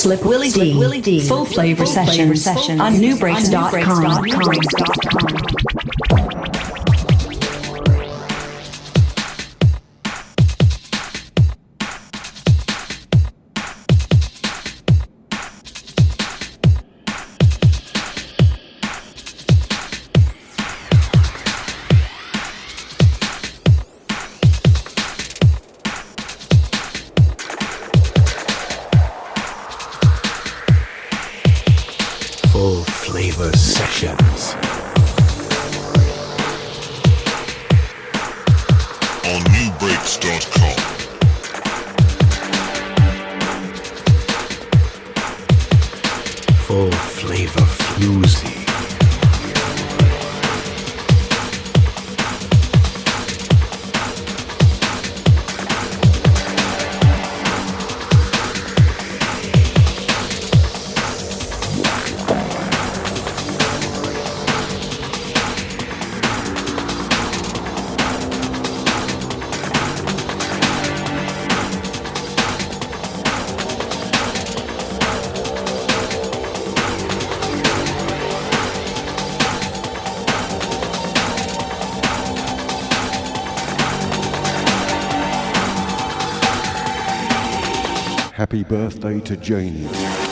Slick Willy Dee. Full flavor session session on nubreaks.com. Happy birthday to Janie.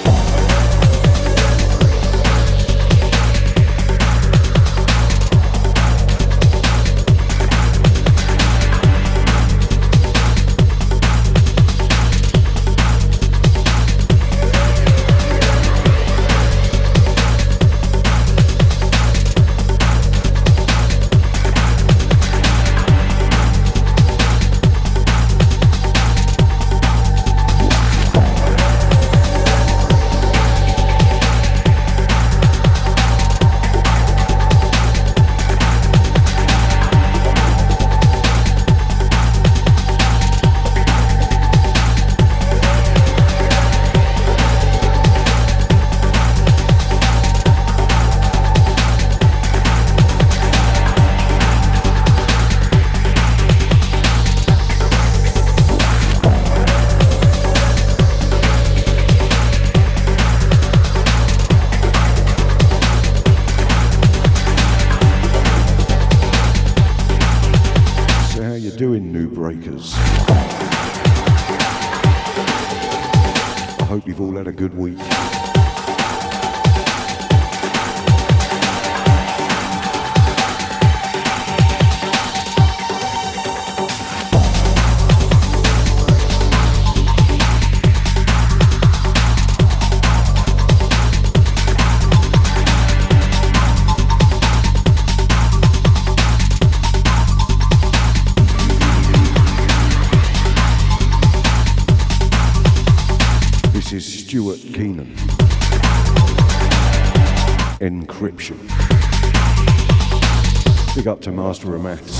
To Master of Maths.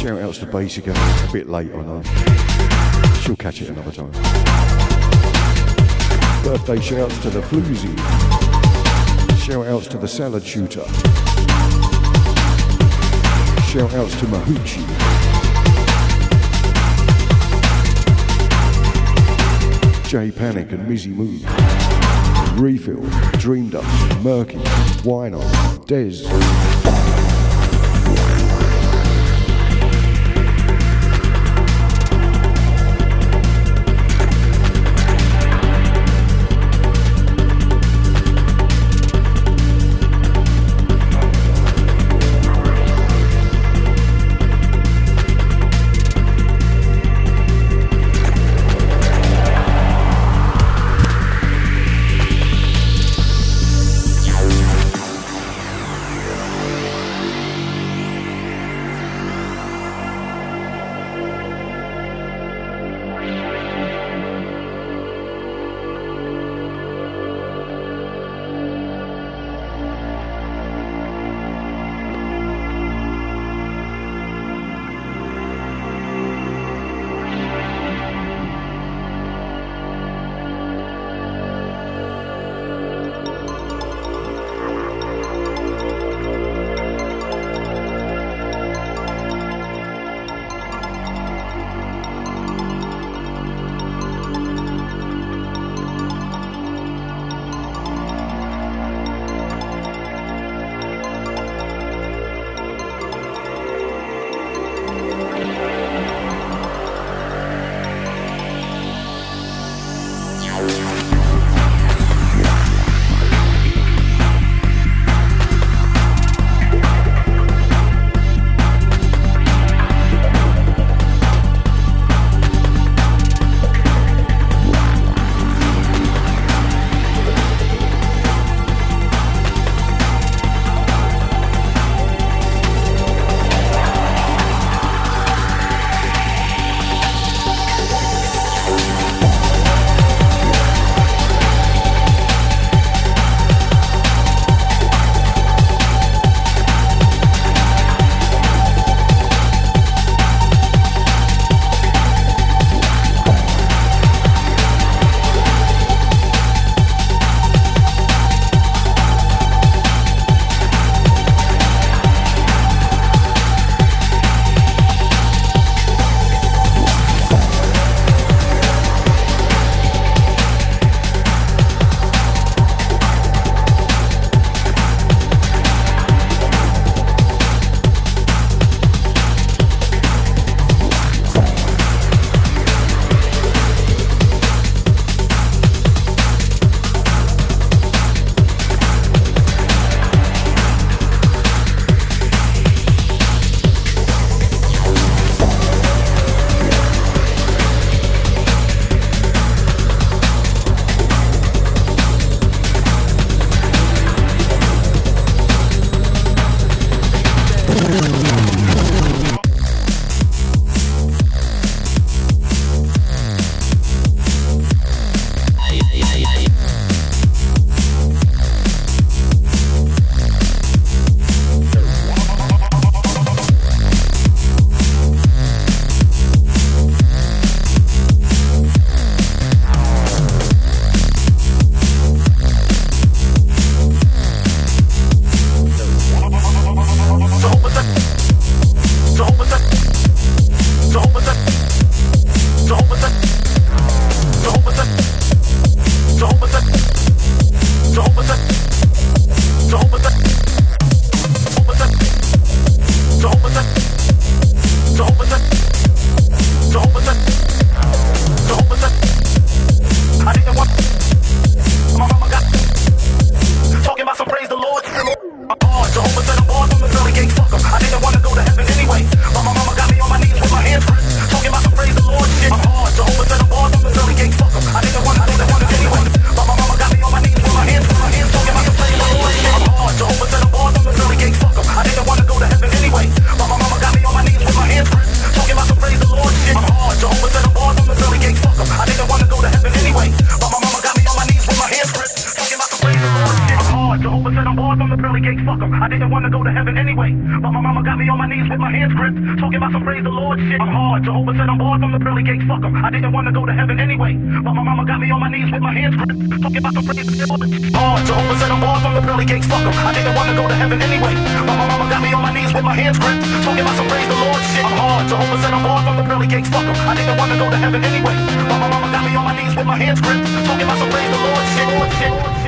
Shout outs to Basica. A bit late, I know. She'll catch it another time. Birthday shouts to the Floozy. Shout outs to the Salad Shooter. Shout outs to Mahuchi. Jay Panic and Mizzy Moon. Refill, Dream Dust, Murky, Wino, Dez. good Fuck them. I didn't want to go to heaven anyway. But my mama got me on my knees with my hands gripped. Talking about some praise the Lord shit. I'm hard. Jehovah said I'm barred from the pearly gates. Fuck them. I didn't want to go to heaven anyway. But my mama got me on my knees with my hands gripped. Talking about some praise the Lord shit. I'm Hard. Jehovah said I'm barred from the pearly gates. Fuck them. I didn't want to go to heaven anyway. But my mama got me on my knees with my hands gripped. Talking about some praise the Lord shit. I'm hard. Jehovah said I'm barred from the pearly gates. Fuck them. I didn't want to go to heaven anyway. But my mama got me on my knees with my hands gripped. Talking about some praise the Lord shit. Lord shit.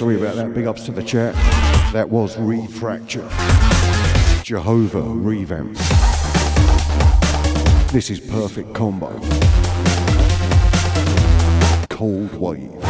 Sorry about that. Big ups to the chat. That was Refracture. Jehovah Revamp. This is perfect combo. Cold wave.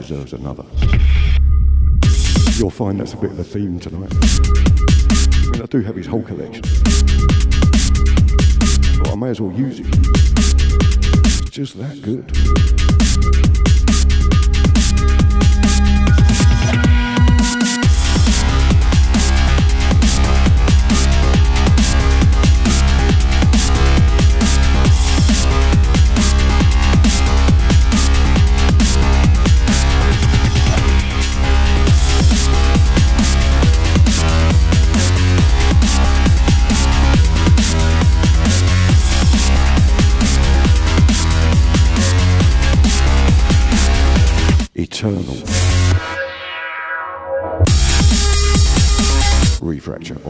Deserves another. You'll find that's a bit of a theme tonight. I mean, I do have his whole collection. But I may as well use it. It's just that good.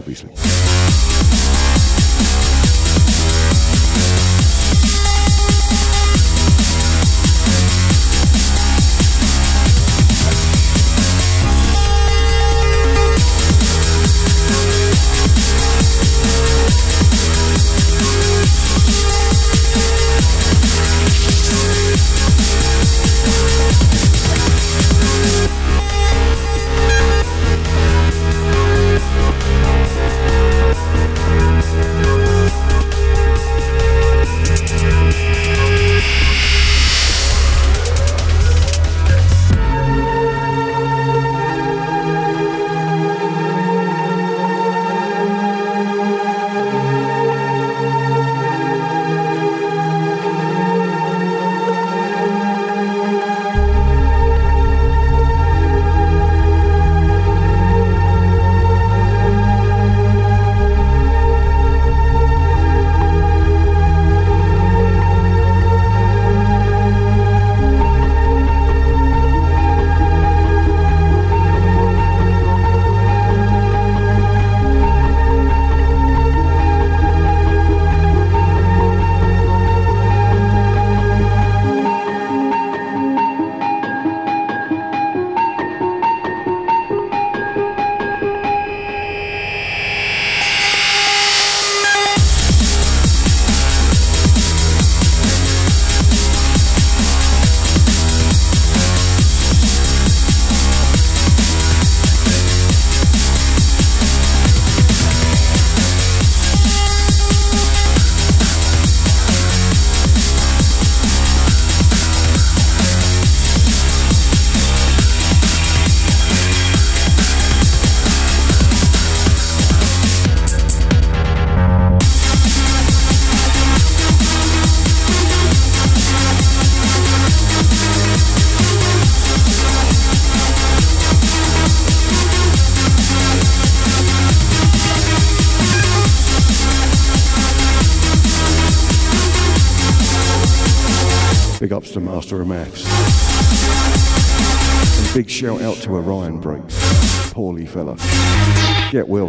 Obviously.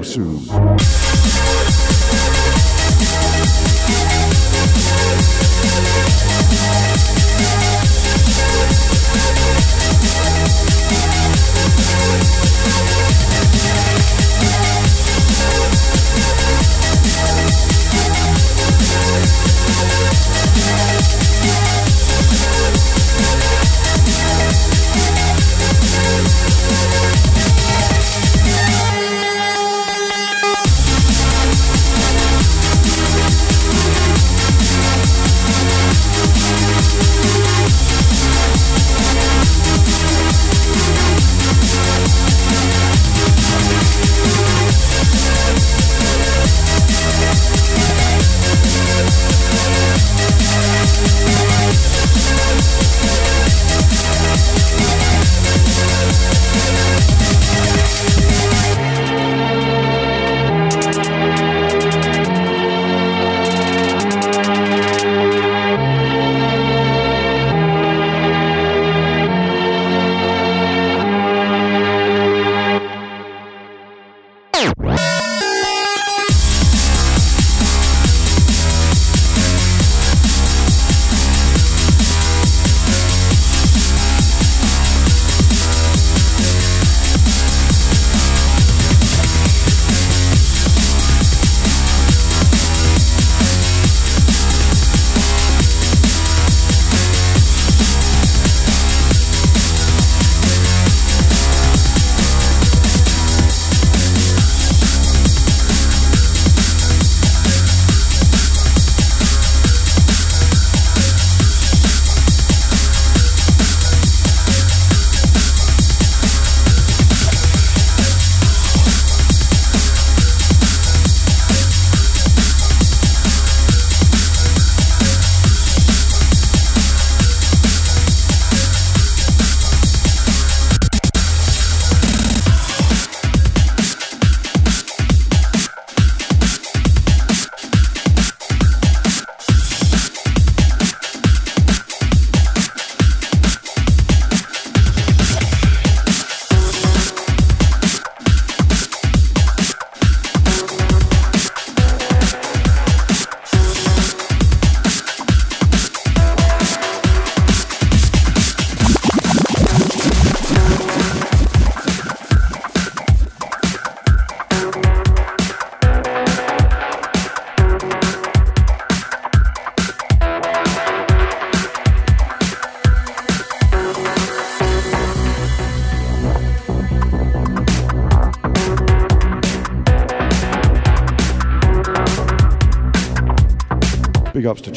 Soon.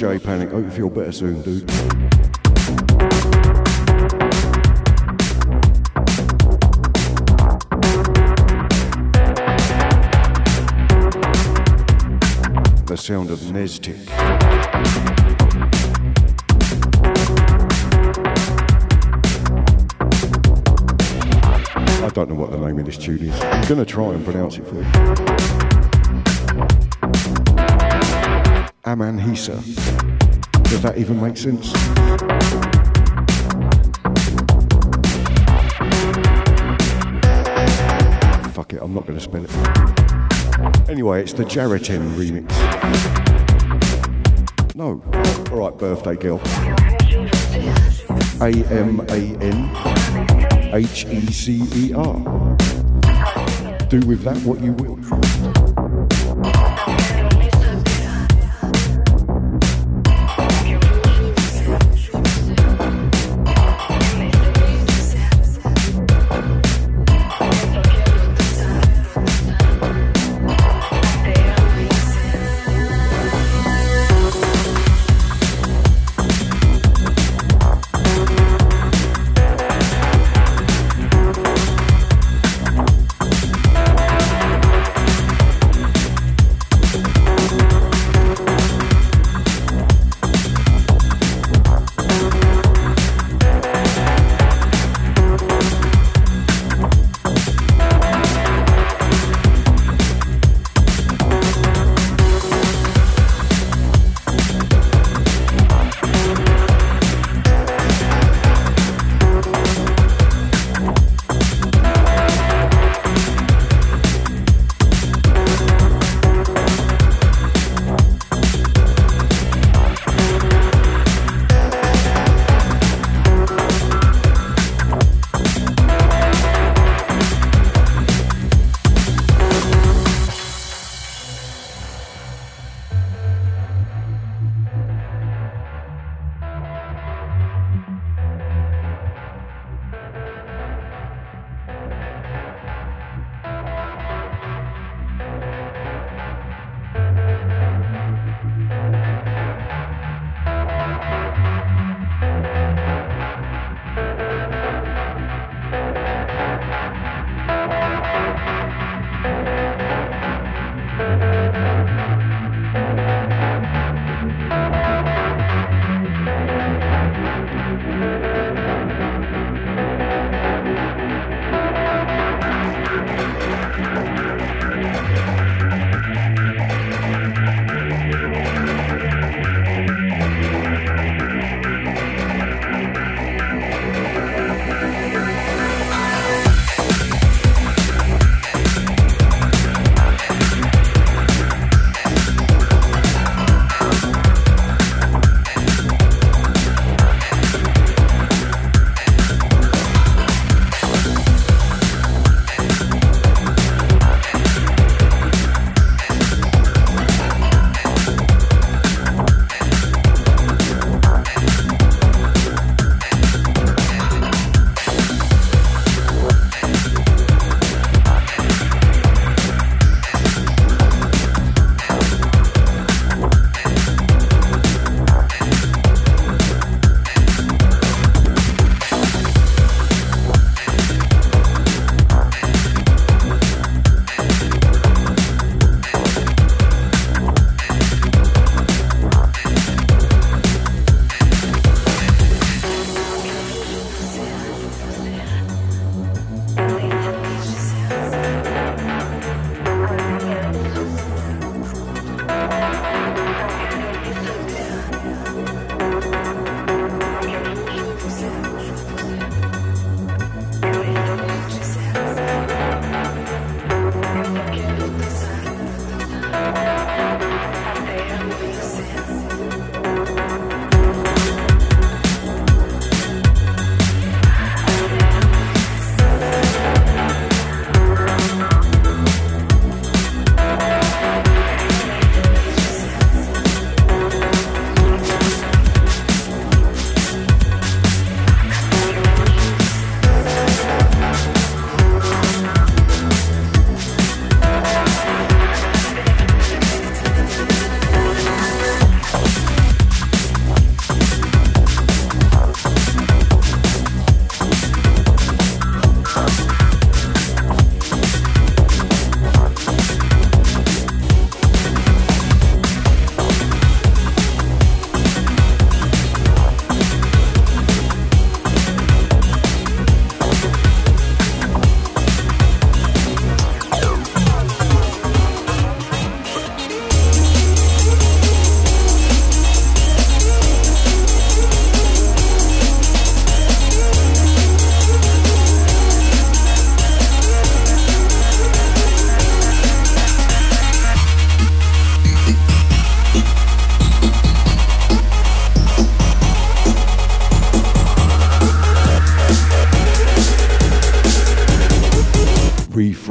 Panic. Hope you feel better soon, dude. The sound of Neztic. I don't know what the name of this tune is. I'm going to try and pronounce it for you. Does that even make sense? Fuck it, I'm not going to spell it. Anyway, it's the Jareten remix. No. Alright, birthday girl. A M A N H E C E R. Do with that what you will.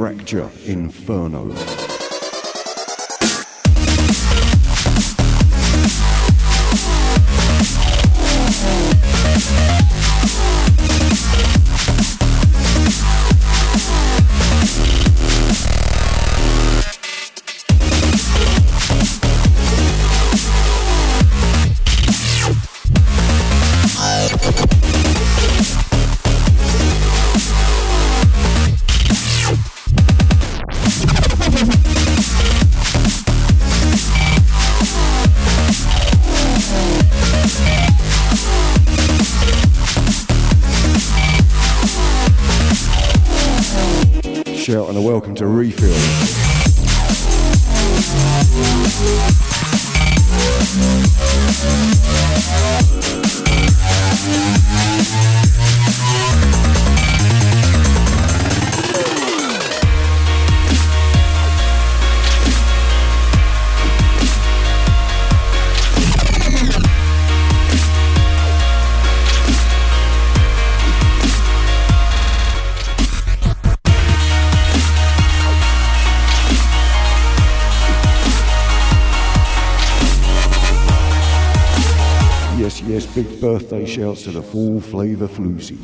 Fracture Inferno. Shouts to the full flavour floozy.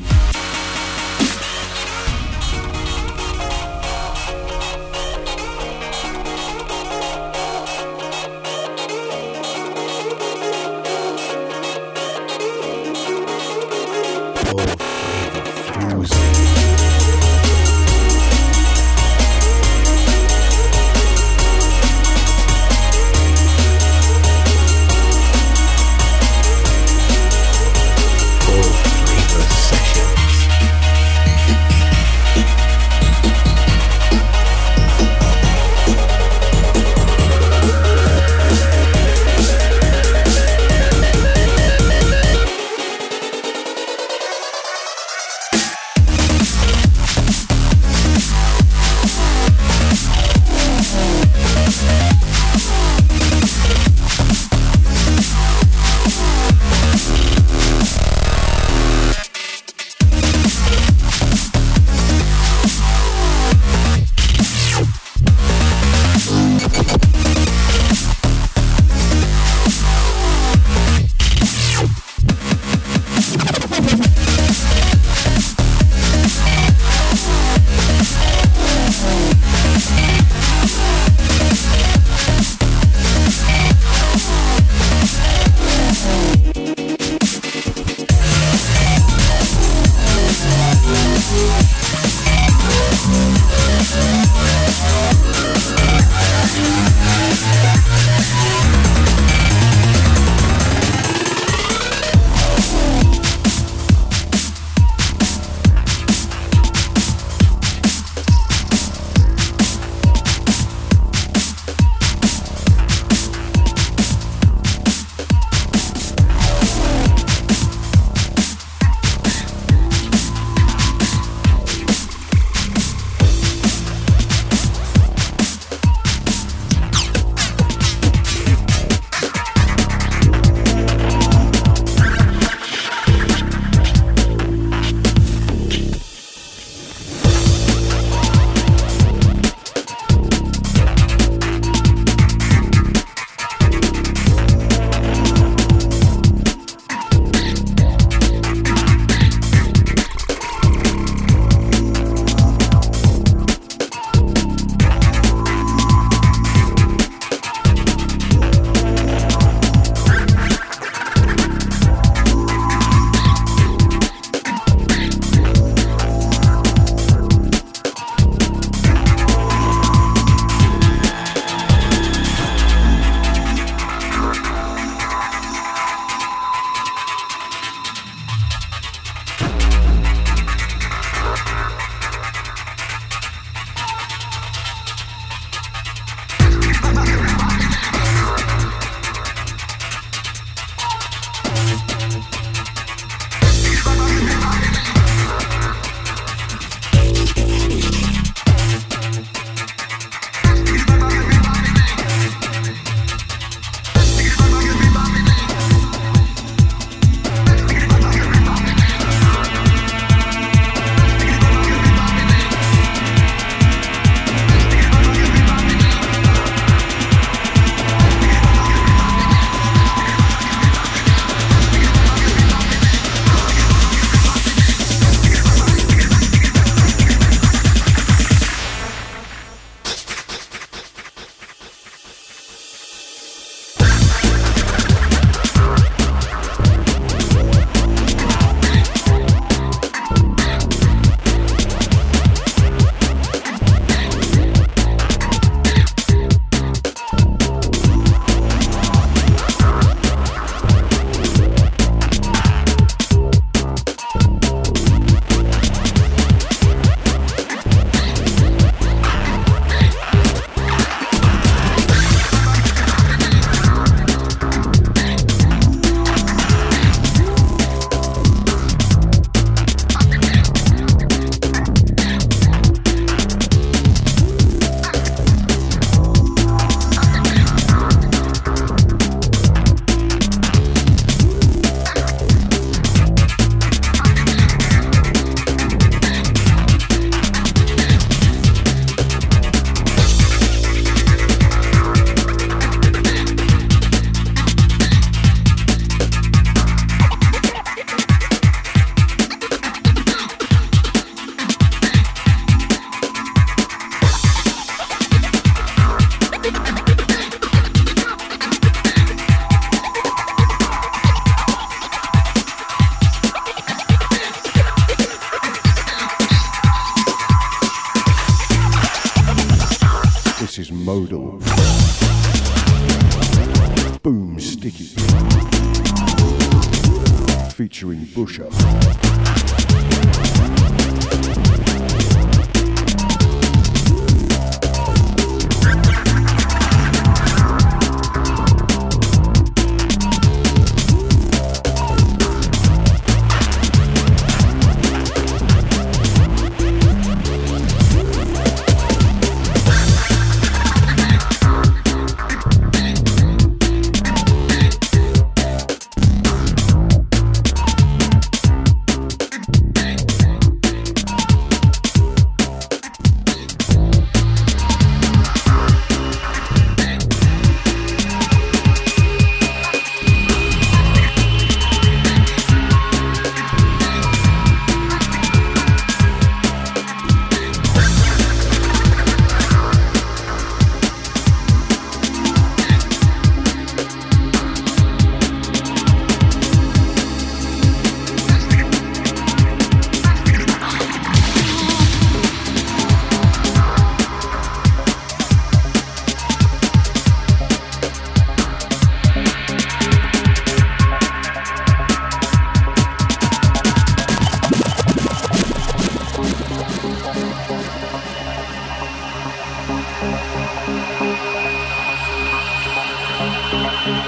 Thank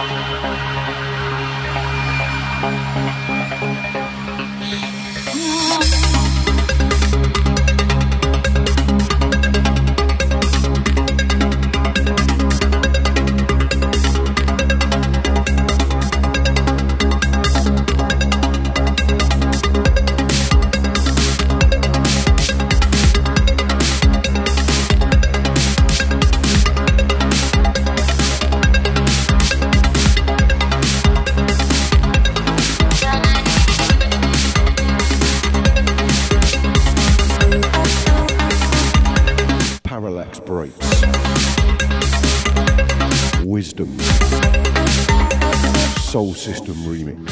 you. System remix.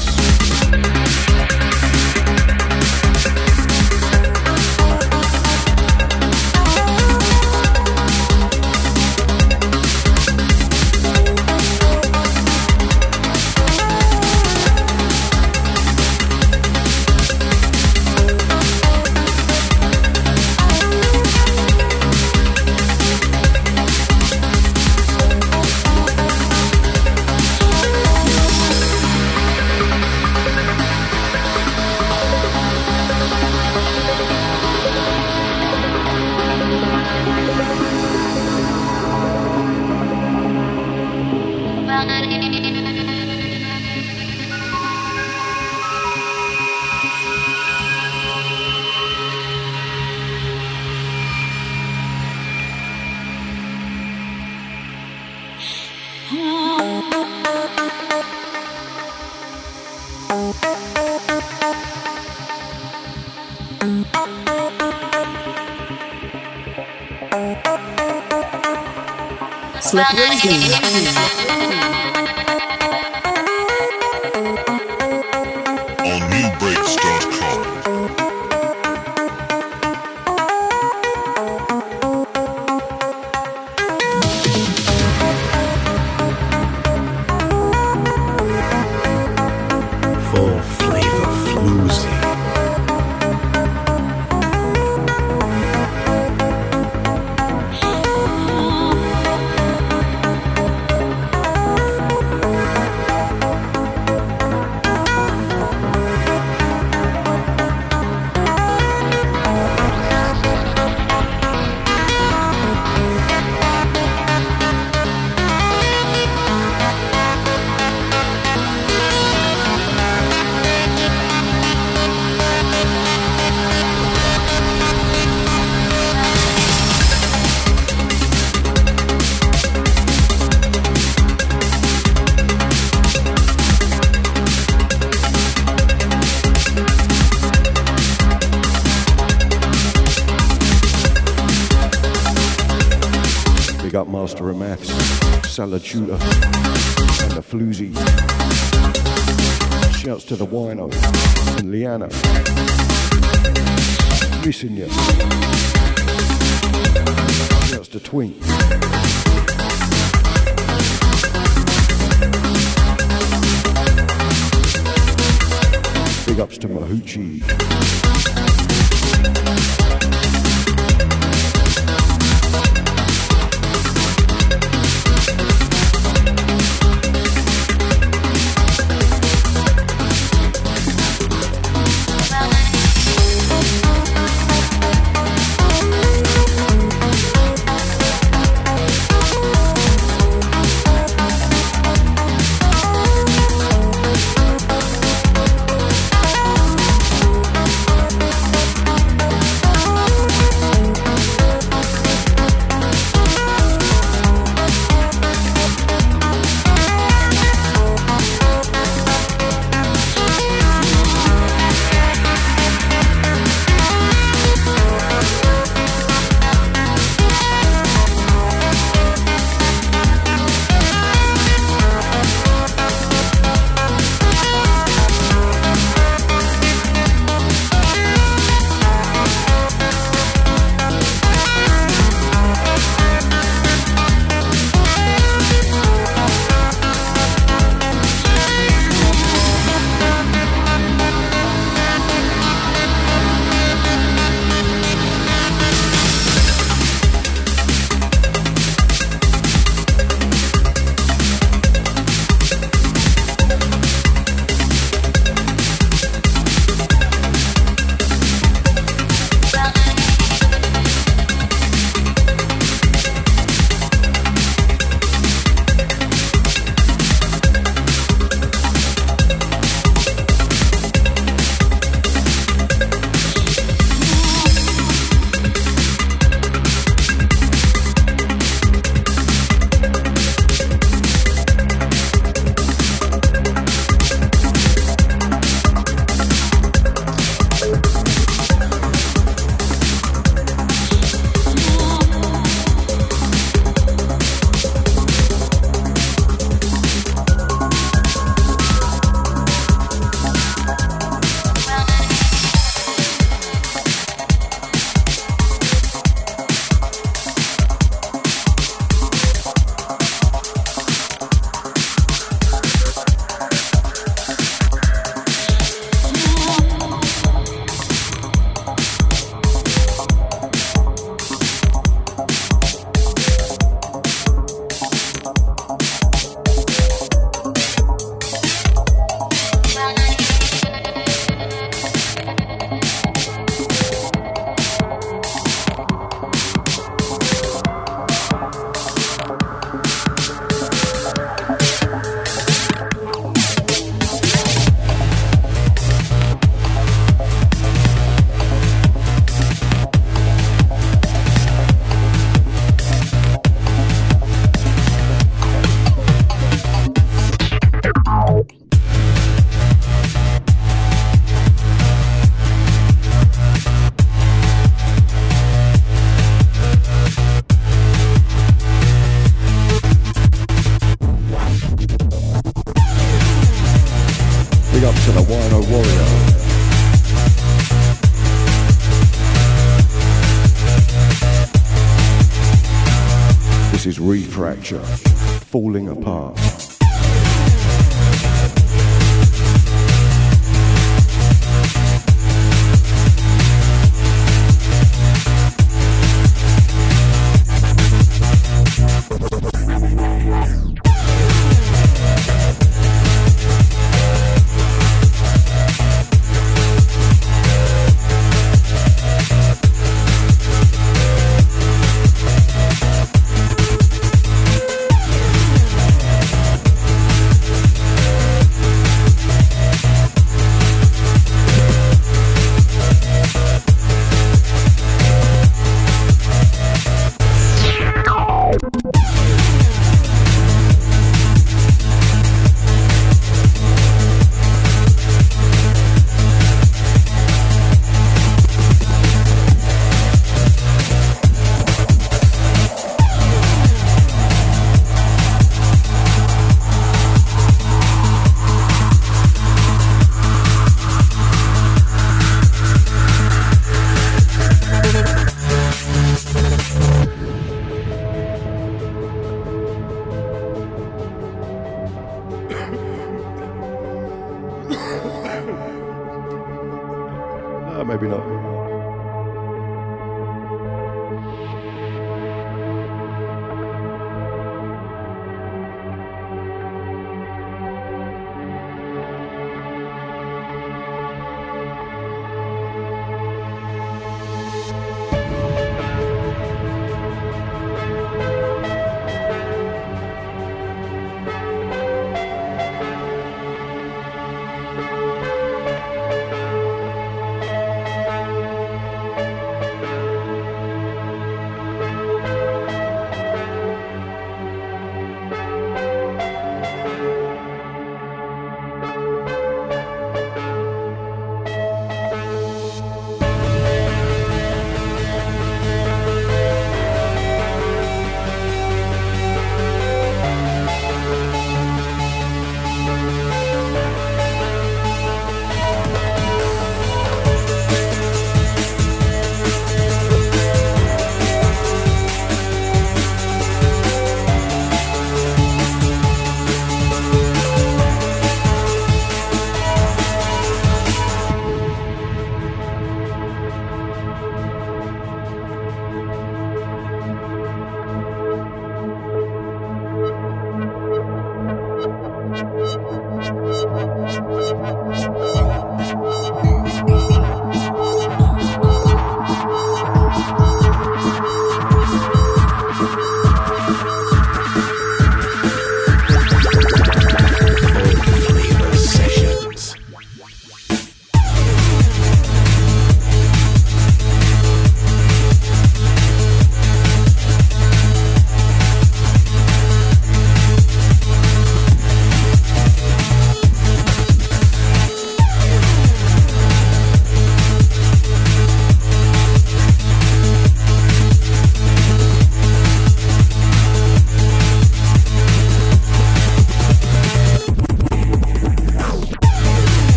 Salachuta and the Floozy. Shouts to the Wino and Liana. Missing you. Shouts to Twink. Big ups to Mahuchi. Maybe not.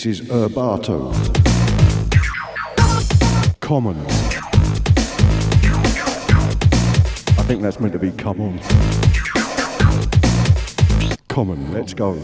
This is Urbato. Common. I think that's meant to be come on. Common, let's go.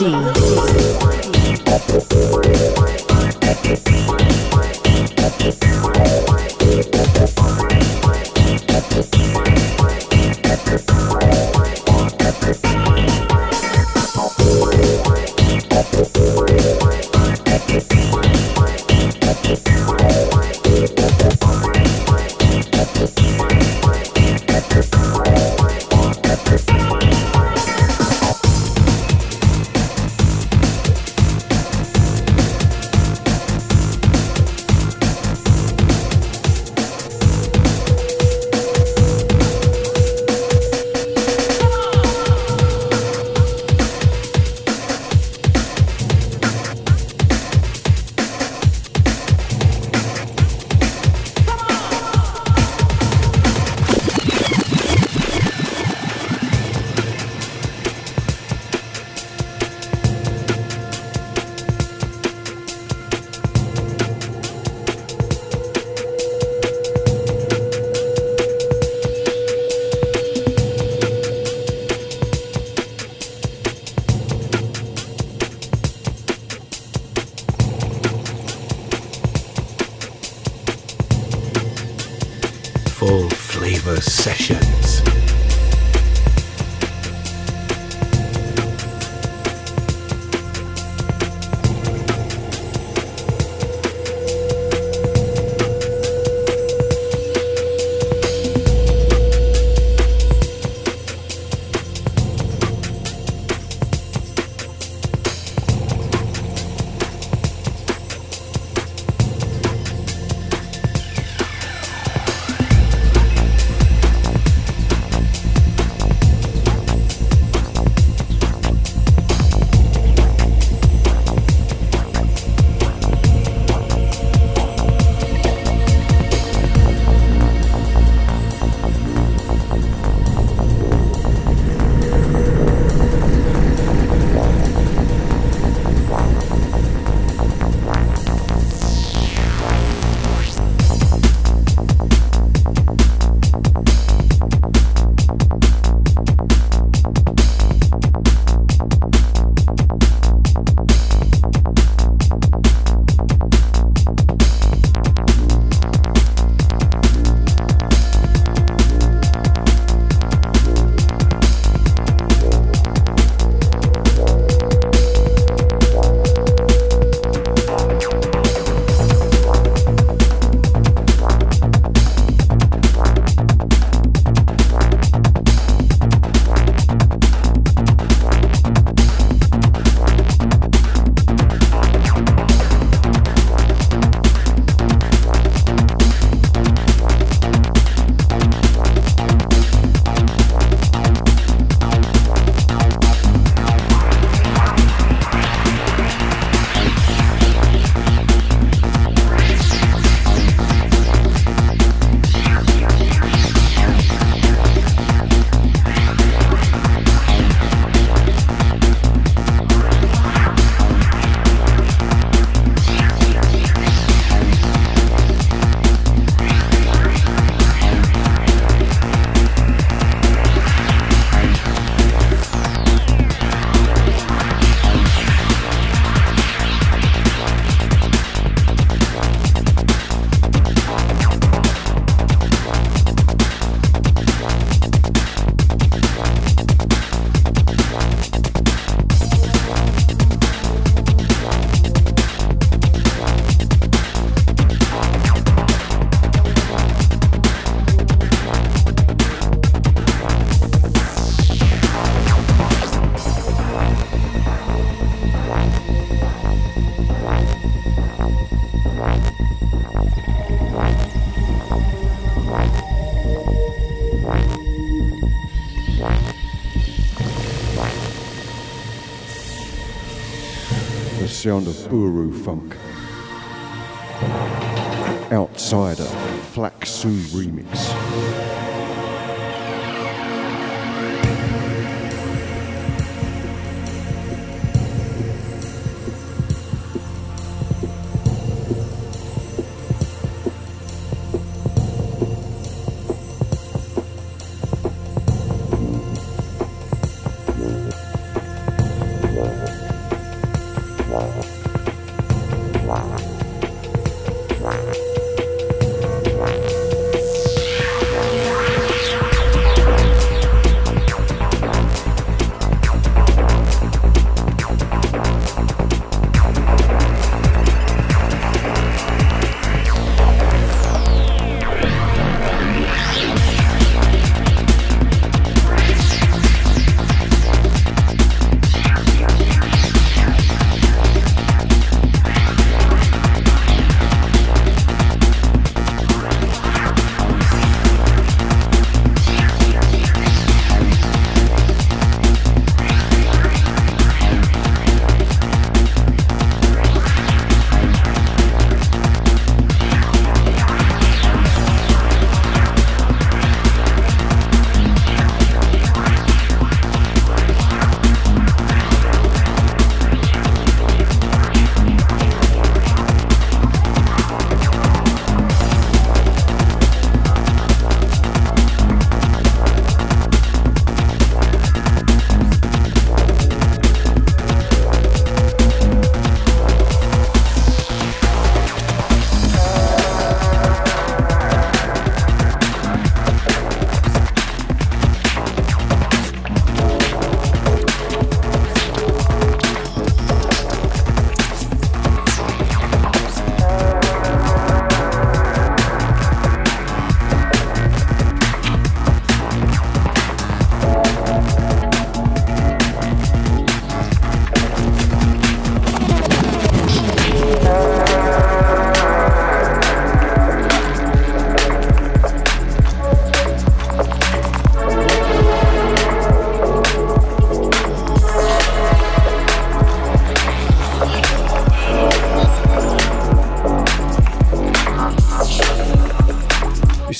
D. Buru funk. Outsider, Flaxu remix.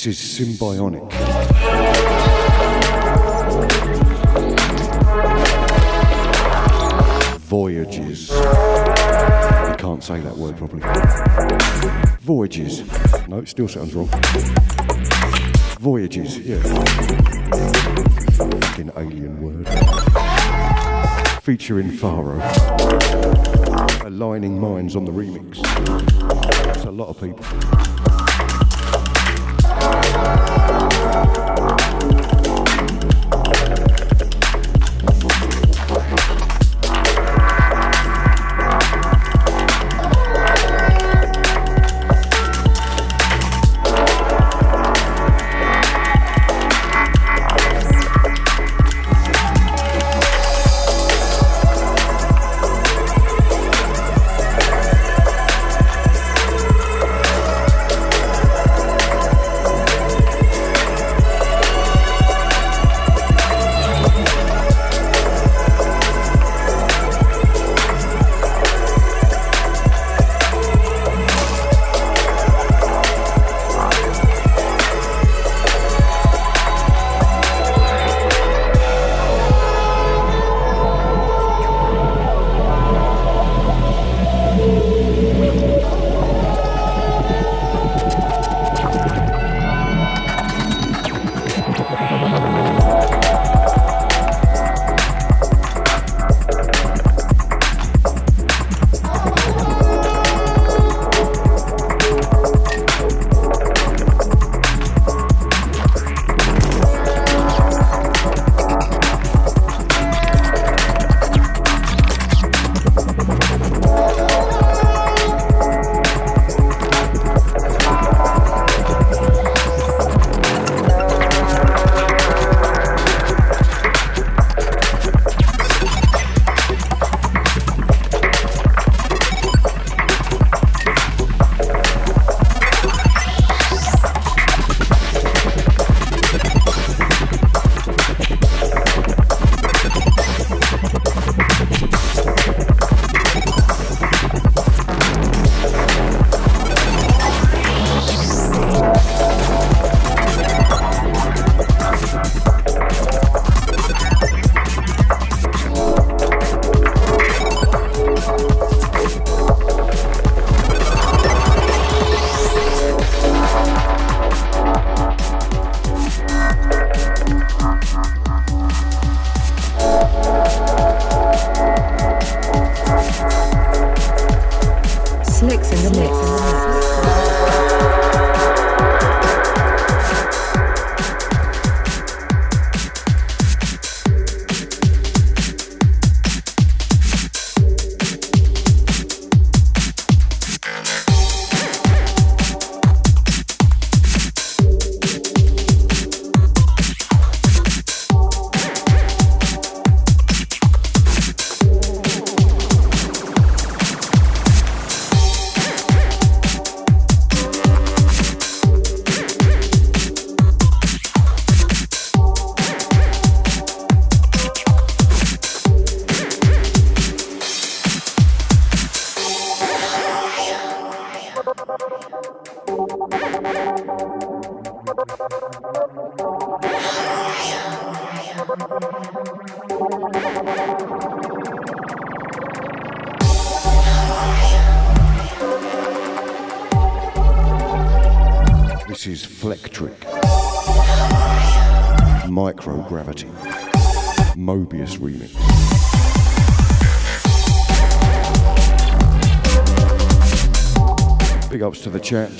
Symbionic. Voyages. I can't say that word properly. Voyages. No, it still sounds wrong. Voyages, yeah. Fucking alien word. Featuring Faro. Aligning minds on the remix. That's a lot of people.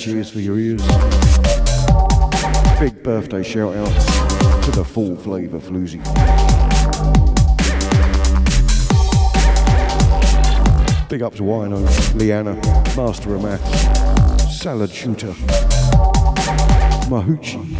Cheers for your ears. Big birthday shout outs to the Full Flava Floozy. Big up to Wino, Liana, Master of Maths, Salad Shooter, Mahuchi.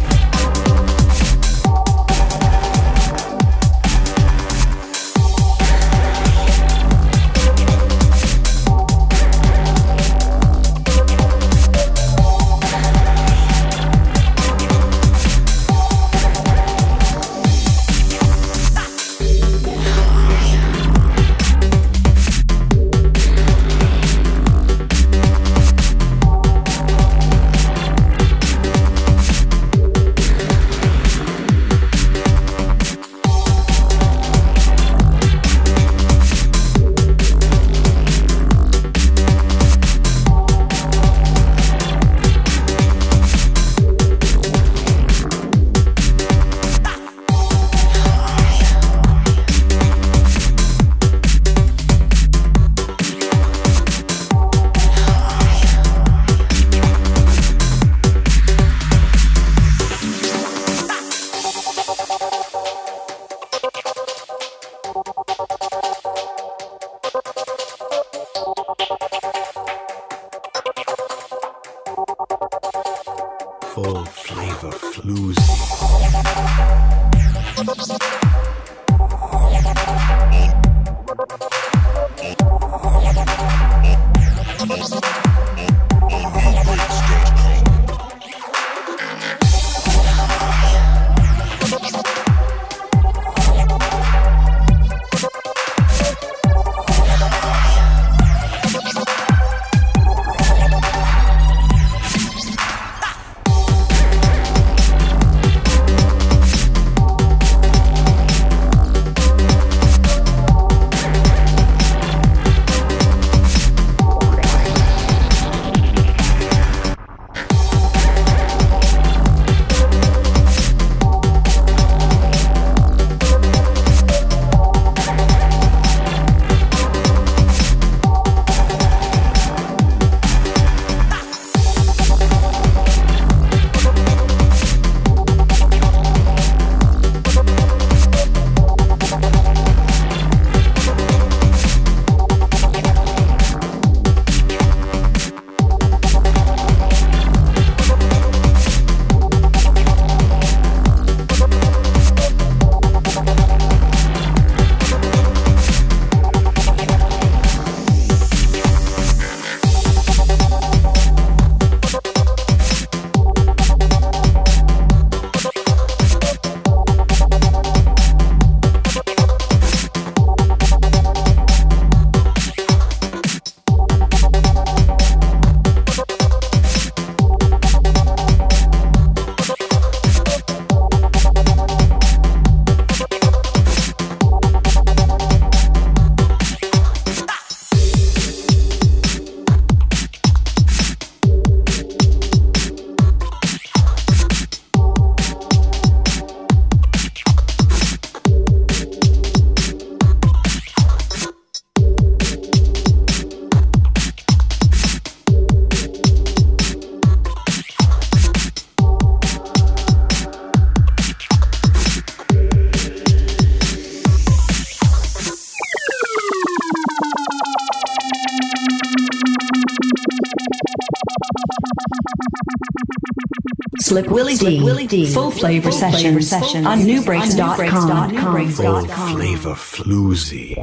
Slick Willy Dee. Willie D. Full Flava Full session, session on nubreaks.com. Full Flava Floozy.